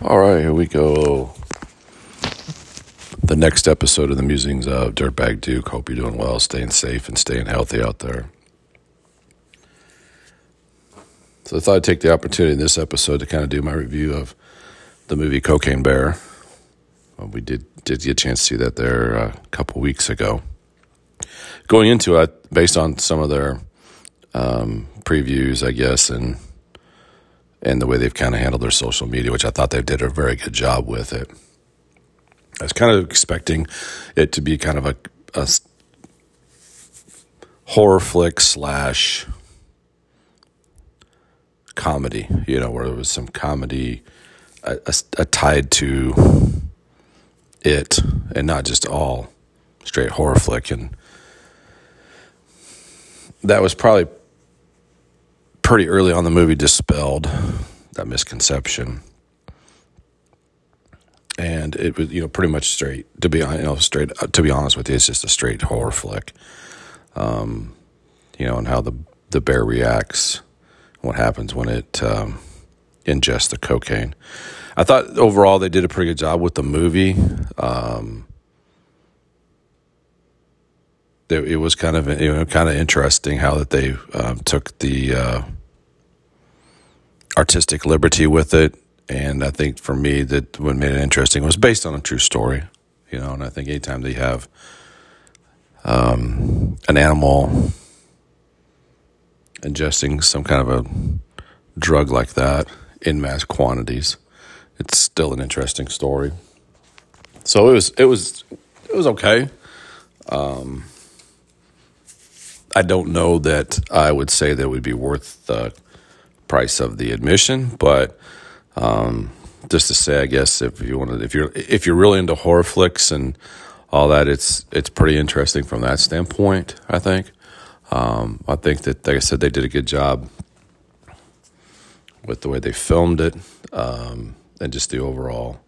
All right, here we go. The next episode of the musings of Dirtbag Duke. Hope you're doing well, staying safe, and staying healthy out there. So I thought I'd take the opportunity in this episode to kind of do my review of the movie Cocaine Bear. Well, we did did get a chance to see that there uh, a couple weeks ago. Going into it, based on some of their um, previews, I guess, and and the way they've kind of handled their social media, which I thought they did a very good job with it. I was kind of expecting it to be kind of a, a horror flick slash comedy, you know, where there was some comedy uh, tied to it and not just all straight horror flick. And that was probably pretty early on the movie dispelled that misconception. And it was, you know, pretty much straight. To be, you know, straight. Uh, to be honest with you, it's just a straight horror flick. Um, you know, and how the the bear reacts, what happens when it um, ingests the cocaine. I thought overall they did a pretty good job with the movie. Um, it, was kind of you know kind of interesting how that they um, took the uh, artistic liberty with it. And I think for me, that what made it interesting was based on a true story, you know. And I think anytime they have um, an animal ingesting some kind of a drug like that in mass quantities, it's still an interesting story. So it was, it was, it was okay. Um, I don't know that I would say that it would be worth the price of the admission, but um, just to say, I guess if you want to, if you're if you're really into horror flicks and all that, it's it's pretty interesting from that standpoint. I think. Um, I think that, like I said, they did a good job with the way they filmed it um, and just the overall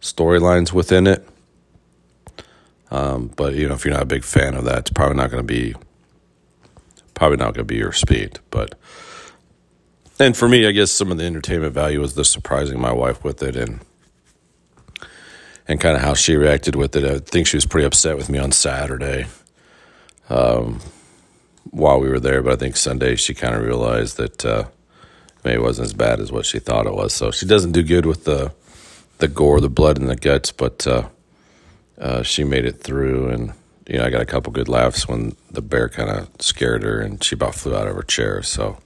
storylines within it. Um, but you know, if you're not a big fan of that, it's probably not going to be probably not going to be your speed. But and for me, I guess some of the entertainment value was the surprising my wife with it and and kind of how she reacted with it. I think she was pretty upset with me on Saturday um, while we were there, but I think Sunday she kind of realized that uh, maybe it wasn't as bad as what she thought it was. So she doesn't do good with the the gore, the blood, and the guts, but uh, uh, she made it through and you know, I got a couple good laughs when the bear kind of scared her and she about flew out of her chair. So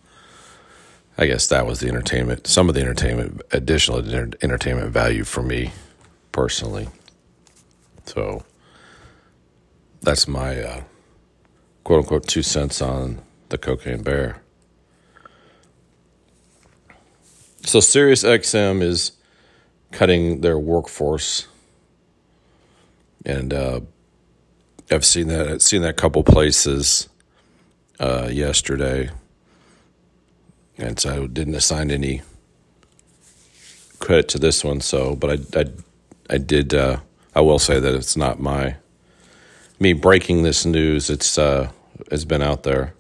I guess that was the entertainment, some of the entertainment, additional entertainment value for me personally. So that's my uh, quote unquote two cents on the cocaine bear. So Sirius XM is cutting their workforce, and uh, I've seen that. I've seen that a couple places uh, yesterday and so I didn't assign any credit to this one. So, but I, I, I did. Uh, I will say that it's not my me breaking this news. It's uh, has been out there,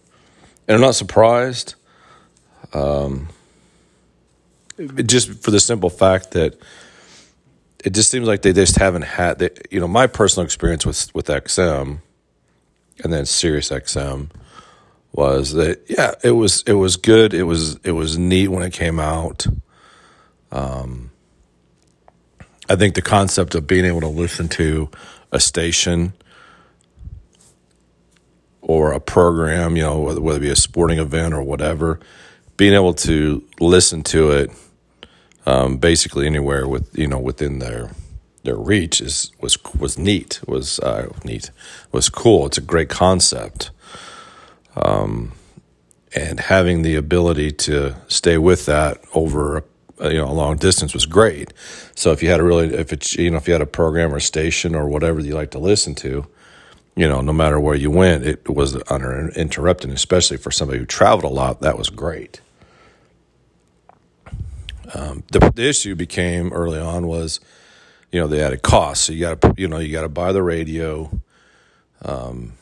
and I'm not surprised. Um, just for the simple fact that it just seems like they just haven't had. that. you know, my personal experience with with XM, and then Sirius XM was that yeah, it was it was good. It was it was neat when it came out. Um, I think the concept of being able to listen to a station or a program, you know, whether it be a sporting event or whatever, being able to listen to it um, basically anywhere with you know within their their reach is was was neat was uh, neat was cool. It's a great concept. Um, and having the ability to stay with that over a, you know a long distance was great. So if you had a really if it's you know if you had a program or station or whatever that you like to listen to, you know no matter where you went, it was uninterrupted. Especially for somebody who traveled a lot, that was great. Um, the, the issue became early on was, you know, the added costs. So you got to you know you got to buy the radio. Um,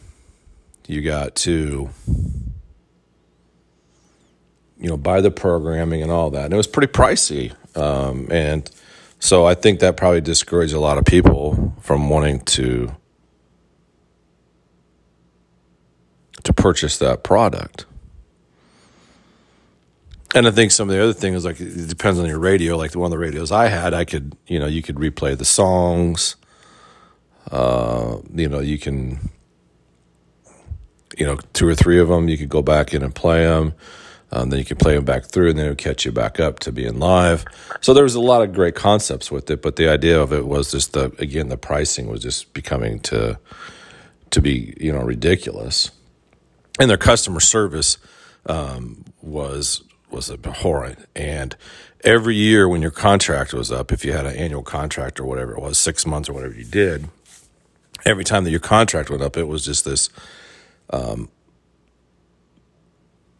you got to you know buy the programming and all that and it was pretty pricey um, and So I think that probably discouraged a lot of people from wanting to to purchase that product. And I think some of the other things, like it depends on your radio. Like the one of the radios I had, I could, you know, you could replay the songs. Uh, you know, you can, you know, two or three of them, you could go back in and play them. Um, then you could play them back through, and then it would catch you back up to being live. So there was a lot of great concepts with it, but the idea of it was just the again the pricing was just becoming to to be you know ridiculous, and their customer service um, was was abhorrent. And every year when your contract was up, if you had an annual contract or whatever it was, six months or whatever you did, every time that your contract went up, it was just this um,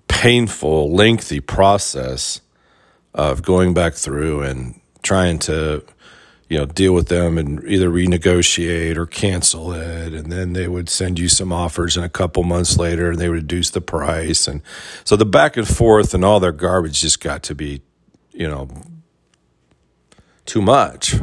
painful, lengthy process of going back through and trying to you know deal with them and either renegotiate or cancel it. And then they would send you some offers and a couple months later and they would reduce the price. And so the back and forth and all their garbage just got to be you know too much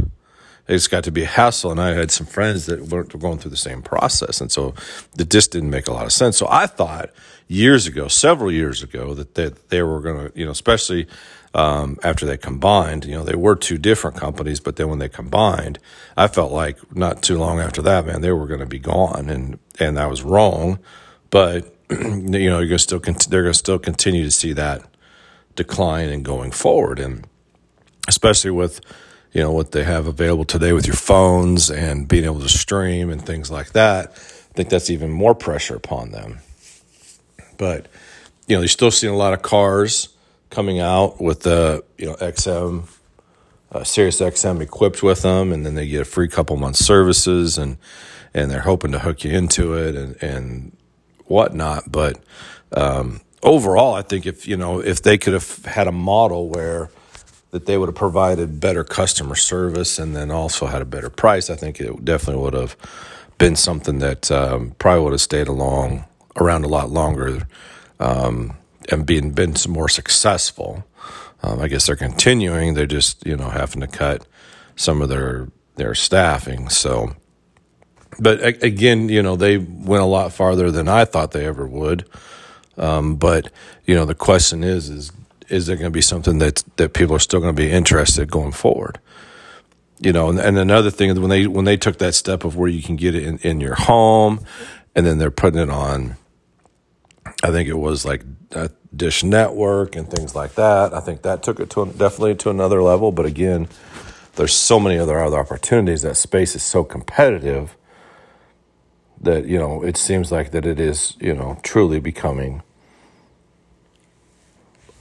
it's got to be a hassle and i had some friends that weren't going through the same process and so it just didn't make a lot of sense so i thought years ago several years ago that they, they were going to you know especially um, after they combined. You know, they were two different companies, but then when they combined, I felt like not too long after that, man, they were going to be gone, and and I was wrong. But you know, you're going to still they're going to still continue to see that decline and going forward, and especially with you know what they have available today with your phones and being able to stream and things like that. I think that's even more pressure upon them. But you know, you're still seeing a lot of cars coming out with the you know XM, uh, Sirius XM equipped with them, and then they get a free couple months services, and and they're hoping to hook you into it and and whatnot. But um, overall, I think if you know if they could have had a model where that they would have provided better customer service and then also had a better price, I think it definitely would have been something that um, probably would have stayed along around a lot longer. Um, and being been more successful. Um, I guess they're continuing. They're just you know having to cut some of their their staffing. So, but again, you know they went a lot farther than I thought they ever would. Um, but you know the question is is is there going to be something that that people are still going to be interested going forward? You know, and, and another thing when they when they took that step of where you can get it in, in your home, and then they're putting it on I think it was like uh, Dish Network and things like that. I think that took it to definitely to another level. But again, there's so many other other opportunities. That space is so competitive that you know it seems like that it is you know truly becoming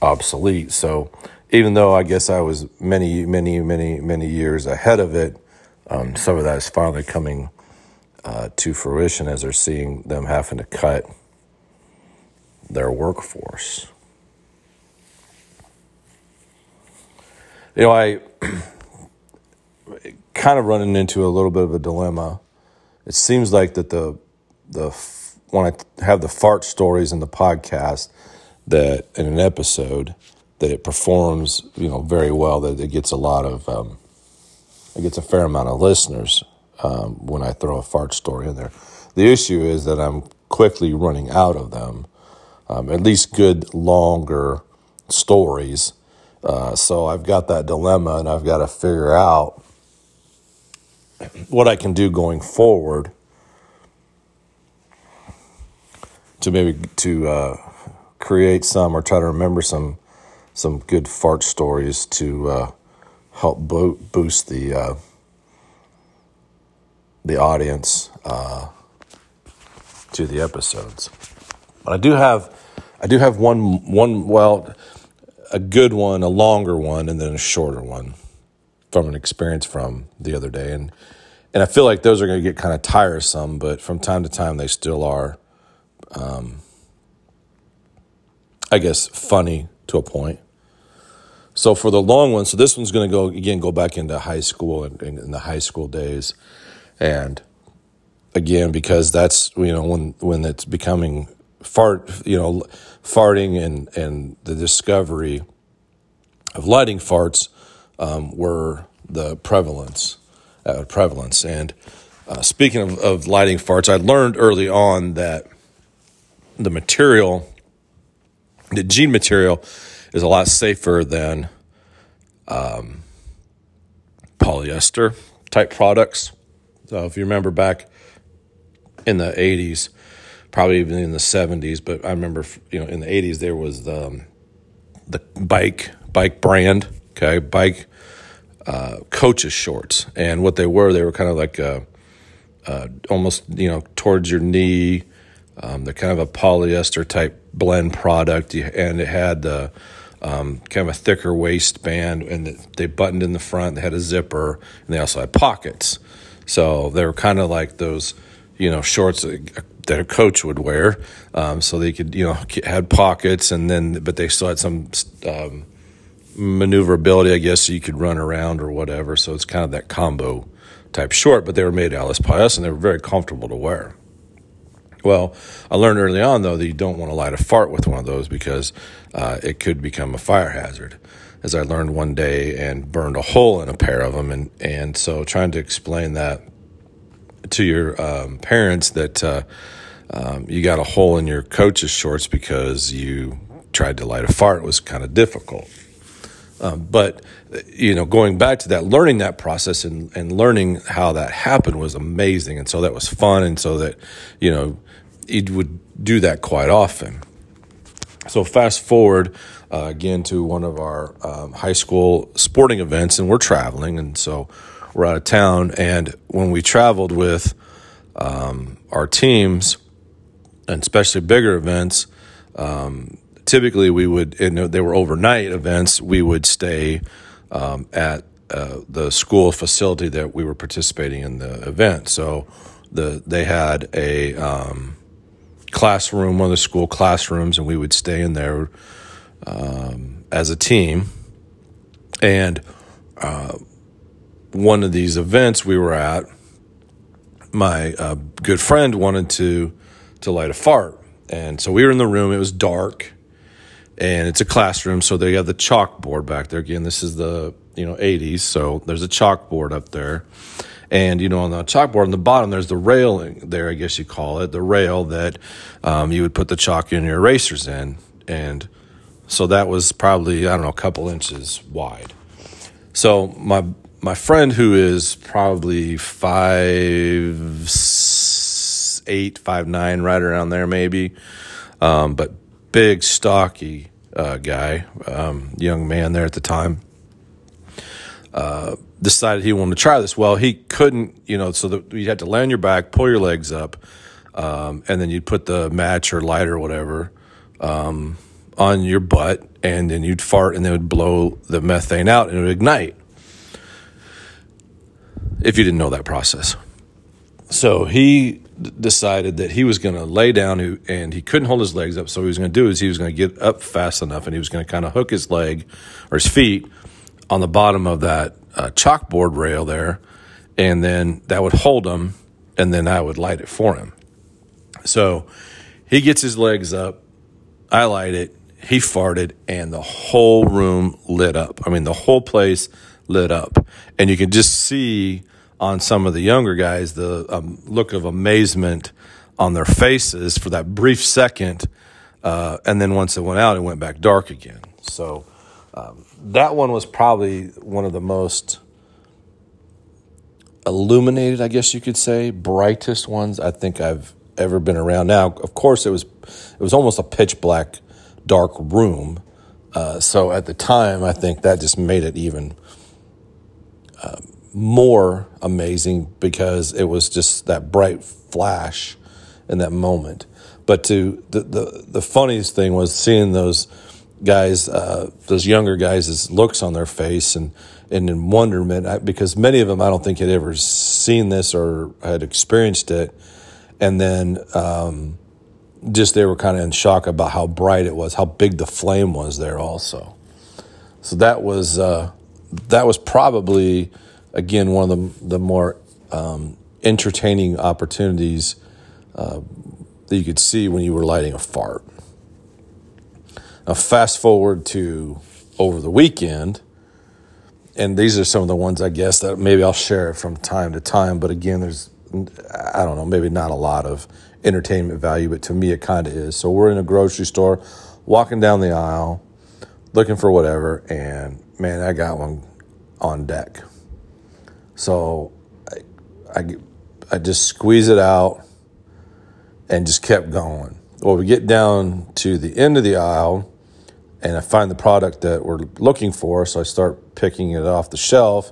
obsolete. So even though I guess I was many many many many years ahead of it, um, some of that is finally coming uh, to fruition as they're seeing them having to cut their workforce. You know, I kind of running into a little bit of a dilemma. It seems like that the the when I have the fart stories in the podcast that in an episode that it performs you know very well that it gets a lot of um, it gets a fair amount of listeners um, when I throw a fart story in there. The issue is that I'm quickly running out of them um, at least good longer stories. Uh, so I've got that dilemma, and I've got to figure out what I can do going forward to maybe to uh, create some or try to remember some some good fart stories to uh, help bo- boost the uh, the audience uh, to the episodes. But I do have I do have one one well a good one, a longer one, and then a shorter one from an experience from the other day, and and I feel like those are going to get kind of tiresome, but from time to time they still are. Um, I guess funny to a point. So for the long one, so this one's going to go again, go back into high school and in the high school days, and again because that's you know when when it's becoming fart, you know, farting and, and the discovery of lighting farts um, were the prevalence uh, prevalence. And uh, speaking of, of lighting farts, I learned early on that the material, the jean material, is a lot safer than um, polyester type products. So if you remember back in the 80s, probably even in the 70s, but I remember you know in the 80s there was the um, the bike bike brand, okay, bike uh, coaches shorts, and what they were, they were kind of like a, uh, almost you know towards your knee. Um, they're kind of a polyester type blend product, and it had the um, kind of a thicker waistband, and they buttoned in the front. They had a zipper, and they also had pockets. So they were kind of like those, you know, shorts that a coach would wear. Um, so they could, you know, had pockets, and then but they still had some um, maneuverability, I guess, so you could run around or whatever. So it's kind of that combo type short, but they were made out of polyester and they were very comfortable to wear. Well, I learned early on though that you don't want to light a fart with one of those because uh, it could become a fire hazard. As I learned one day and burned a hole in a pair of them, and and so trying to explain that to your um, parents that uh, um, you got a hole in your coach's shorts because you tried to light a fart was kind of difficult. Um, but you know, going back to that, learning that process and, and learning how that happened was amazing, and so that was fun, and so that you know, it would do that quite often. So fast forward uh, again to one of our um, high school sporting events, and we're traveling, and so we're out of town. And when we traveled with um, our teams, and especially bigger events, um, typically we would, and they were overnight events, we would stay um, at uh, the school facility that we were participating in the event. So the they had a um, classroom, one of the school classrooms, and we would stay in there um, as a team. And uh, one of these events we were at, my uh, good friend wanted to to light a fart, and so we were in the room. It was dark and it's a classroom. So they have the chalkboard back there. Again, this is the you know 80s, so there's a chalkboard up there. And you know, on the chalkboard on the bottom, there's the railing there, I guess you call it, the rail that um, you would put the chalk in your erasers in. And so that was probably I don't know a couple inches wide. So my my friend who is probably five eight, five nine, right around there maybe, um, but big, stocky uh, guy, um, young man there at the time, uh, decided he wanted to try this. Well, he couldn't, you know, so you had to on your back, pull your legs up, um, and then you'd put the match or light or whatever um, on your butt, and then you'd fart, and then it would blow the methane out, and it would ignite. If you didn't know that process, so he decided that he was going to lay down and he couldn't hold his legs up. So what he was going to do is he was going to get up fast enough and he was going to kind of hook his leg or his feet on the bottom of that uh, chalkboard rail there. And then that would hold him and then I would light it for him. So he gets his legs up. I light it. He farted and the whole room lit up. I mean, the whole place lit up. And you can just see on some of the younger guys the um, look of amazement on their faces for that brief second. Uh, and then once it went out, it went back dark again. So um, that one was probably one of the most illuminated, I guess you could say, brightest ones I think I've ever been around. Now, of course, it was it was almost a pitch black, dark room. Uh, so at the time, I think that just made it even um, more amazing because it was just that bright flash in that moment. But to the the, the funniest thing was seeing those guys, uh, those younger guys' looks on their face and and in wonderment because many of them I don't think had ever seen this or had experienced it, and then um, just they were kind of in shock about how bright it was, how big the flame was there also. So that was uh, that was probably again, one of the, the more um, entertaining opportunities uh, that you could see when you were lighting a fart. Now, fast forward to over the weekend, and these are some of the ones I guess that maybe I'll share from time to time. But again, there's I don't know, maybe not a lot of entertainment value, but to me it kind of is. So we're in a grocery store, walking down the aisle, looking for whatever, and man, I got one on deck. So I, I, I just squeeze it out and just kept going. Well, we get down to the end of the aisle and I find the product that we're looking for. So I start picking it off the shelf,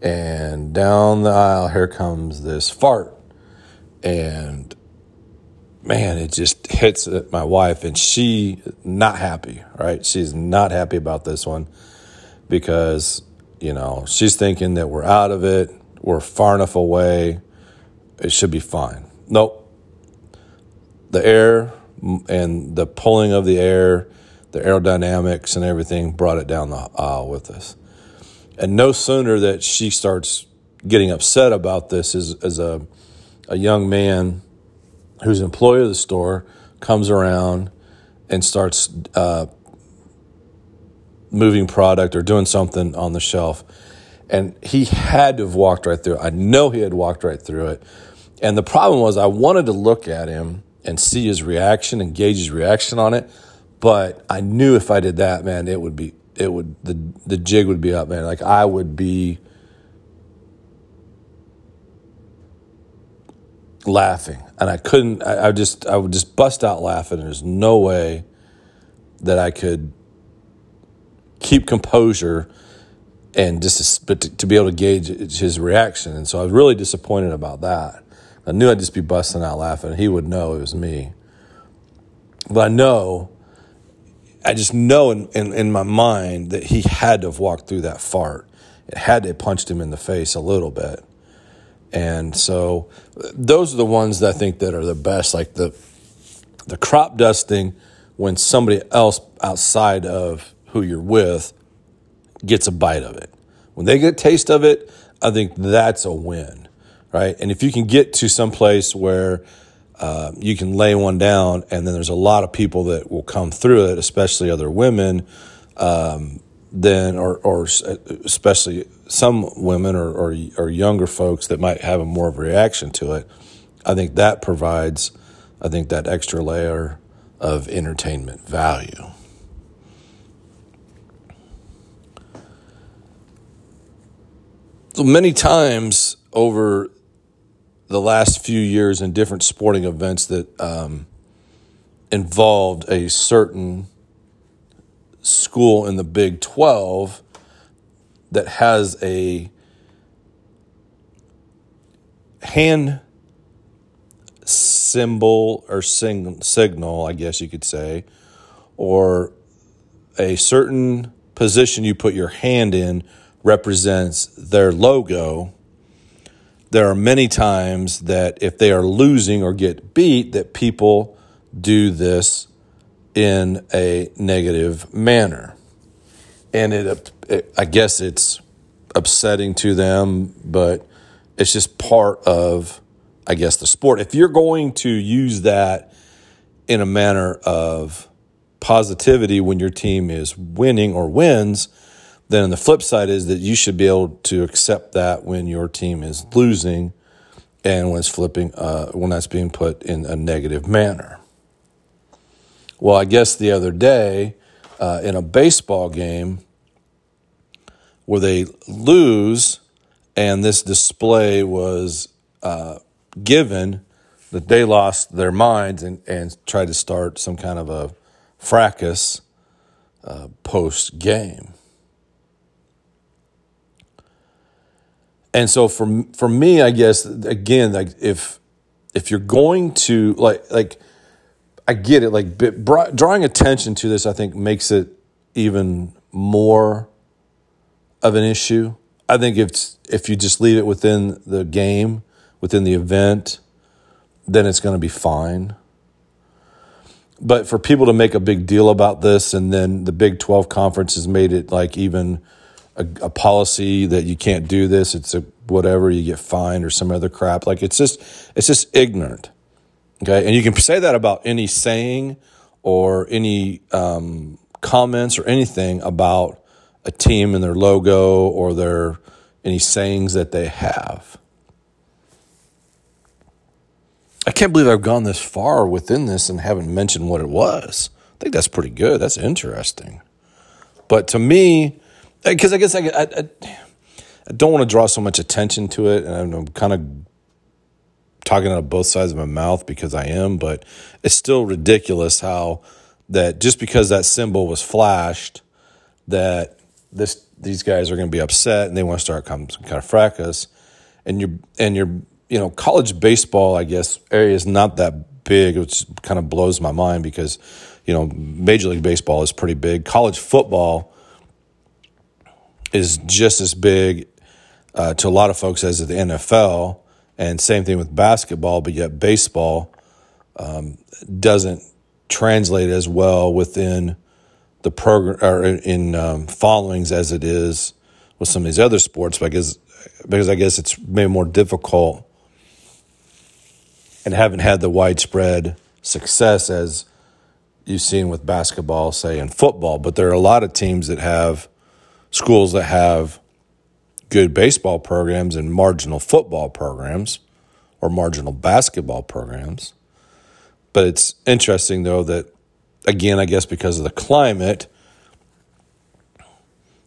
and down the aisle, here comes this fart. And man, it just hits my wife, and she not happy, right? She's not happy about this one because, you know, she's thinking that we're out of it, we're far enough away, it should be fine. Nope. The air and the pulling of the air the aerodynamics and everything brought it down the aisle with us. And no sooner that she starts getting upset about this as, as a, a young man who's an employee of the store comes around and starts uh, moving product or doing something on the shelf. And he had to have walked right through it. I know he had walked right through it. And the problem was, I wanted to look at him and see his reaction and gauge his reaction on it. But I knew if I did that, man, it would be it would the the jig would be up, man. Like I would be laughing, and I couldn't. I, I just I would just bust out laughing. There's no way that I could keep composure and just but to, to, be able to gauge his reaction. And so I was really disappointed about that. I knew I'd just be busting out laughing. He would know it was me. But I know I just know in, in, in, my mind that he had to have walked through that fart. It had to have punched him in the face a little bit. And so those are the ones that I think that are the best, like the the crop dusting when somebody else outside of who you're with gets a bite of it. When they get a taste of it, I think that's a win, right? And if you can get to some place where uh, you can lay one down, and then there's a lot of people that will come through it, especially other women. Um, then, or, or especially some women or, or, or younger folks that might have a more of a reaction to it. I think that provides, I think that extra layer of entertainment value. So many times over the last few years in different sporting events that um, involved a certain school in the Big 12 that has a hand symbol or sing, signal, I guess you could say, or a certain position you put your hand in represents their logo there are many times that if they are losing or get beat, that people do this in a negative manner. And it, it, I guess it's upsetting to them, but it's just part of, I guess, the sport. If you're going to use that in a manner of positivity when your team is winning or wins, then the flip side is that you should be able to accept that when your team is losing and when it's flipping, uh, when that's being put in a negative manner. Well, I guess the other day uh, in a baseball game where they lose and this display was uh, given that they lost their minds and, and tried to start some kind of a fracas uh, post game. And so for for me, I guess again, like if if you're going to like like I get it, like drawing attention to this, I think makes it even more of an issue. I think if if you just leave it within the game, within the event, then it's going to be fine. But for people to make a big deal about this, and then the Big Twelve conference has made it like even a, a, policy that you can't do this. It's a whatever you get fined or some other crap. Like it's just it's just ignorant. Okay, and you can say that about any saying or any um, comments or anything about a team and their logo or their any sayings that they have. I can't believe I've gone this far within this and haven't mentioned what it was. I think that's pretty good. That's interesting. But to me, because I guess I, I, I, don't want to draw so much attention to it, and I'm kind of talking out of both sides of my mouth because I am, but it's still ridiculous how that just because that symbol was flashed, that this these guys are going to be upset and they want to start some kind of fracas, and you're and you're you know college baseball I guess area is not that big, which kind of blows my mind because you know Major League Baseball is pretty big. College football is just as big uh, to a lot of folks as the NFL, and same thing with basketball. But yet baseball um, doesn't translate as well within the program or in um, followings as it is with some of these other sports because because I guess it's maybe more difficult and haven't had the widespread success as you've seen with basketball, say, and football. But there are a lot of teams that have schools that have good baseball programs and marginal football programs or marginal basketball programs. But it's interesting, though, that again, I guess because of the climate,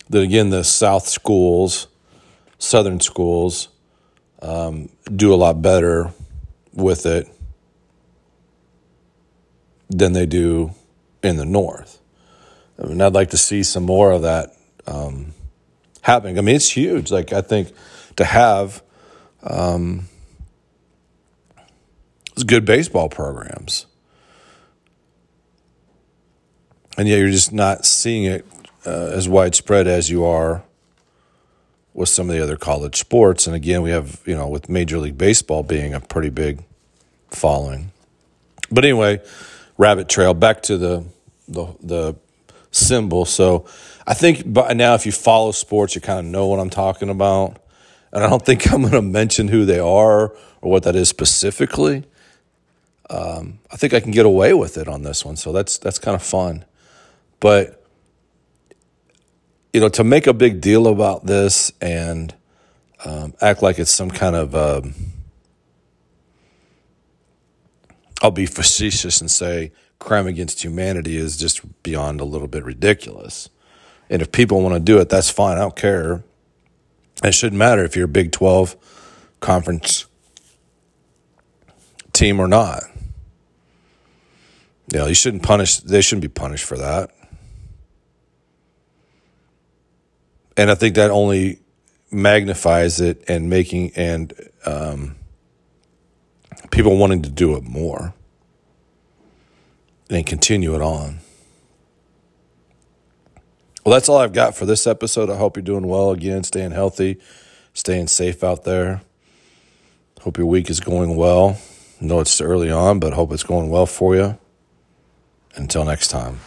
that again, the South schools, Southern schools, um, do a lot better with it than they do in the North. I mean, I'd like to see some more of that um, happening. I mean, it's huge. Like, I think to have um, good baseball programs and yet you're just not seeing it uh, as widespread as you are with some of the other college sports. And again, we have you know with Major League Baseball being a pretty big following. But anyway, rabbit trail back to the the the symbol. So I think by now, if you follow sports, you kind of know what I'm talking about. And I don't think I'm going to mention who they are or what that is specifically. Um, I think I can get away with it on this one, so that's that's kind of fun. But you know, to make a big deal about this and um, act like it's some kind of um, I'll be facetious and say crime against humanity is just beyond a little bit ridiculous. And if people want to do it, that's fine. I don't care. It shouldn't matter if you're a Big 12 conference team or not. You know, you shouldn't punish, they shouldn't be punished for that. and I think that only magnifies it and making and um, people wanting to do it more and continue it on. Well, that's all I've got for this episode. I hope you're doing well again, staying healthy, staying safe out there. Hope your week is going well. I know it's early on, but hope it's going well for you. Until next time.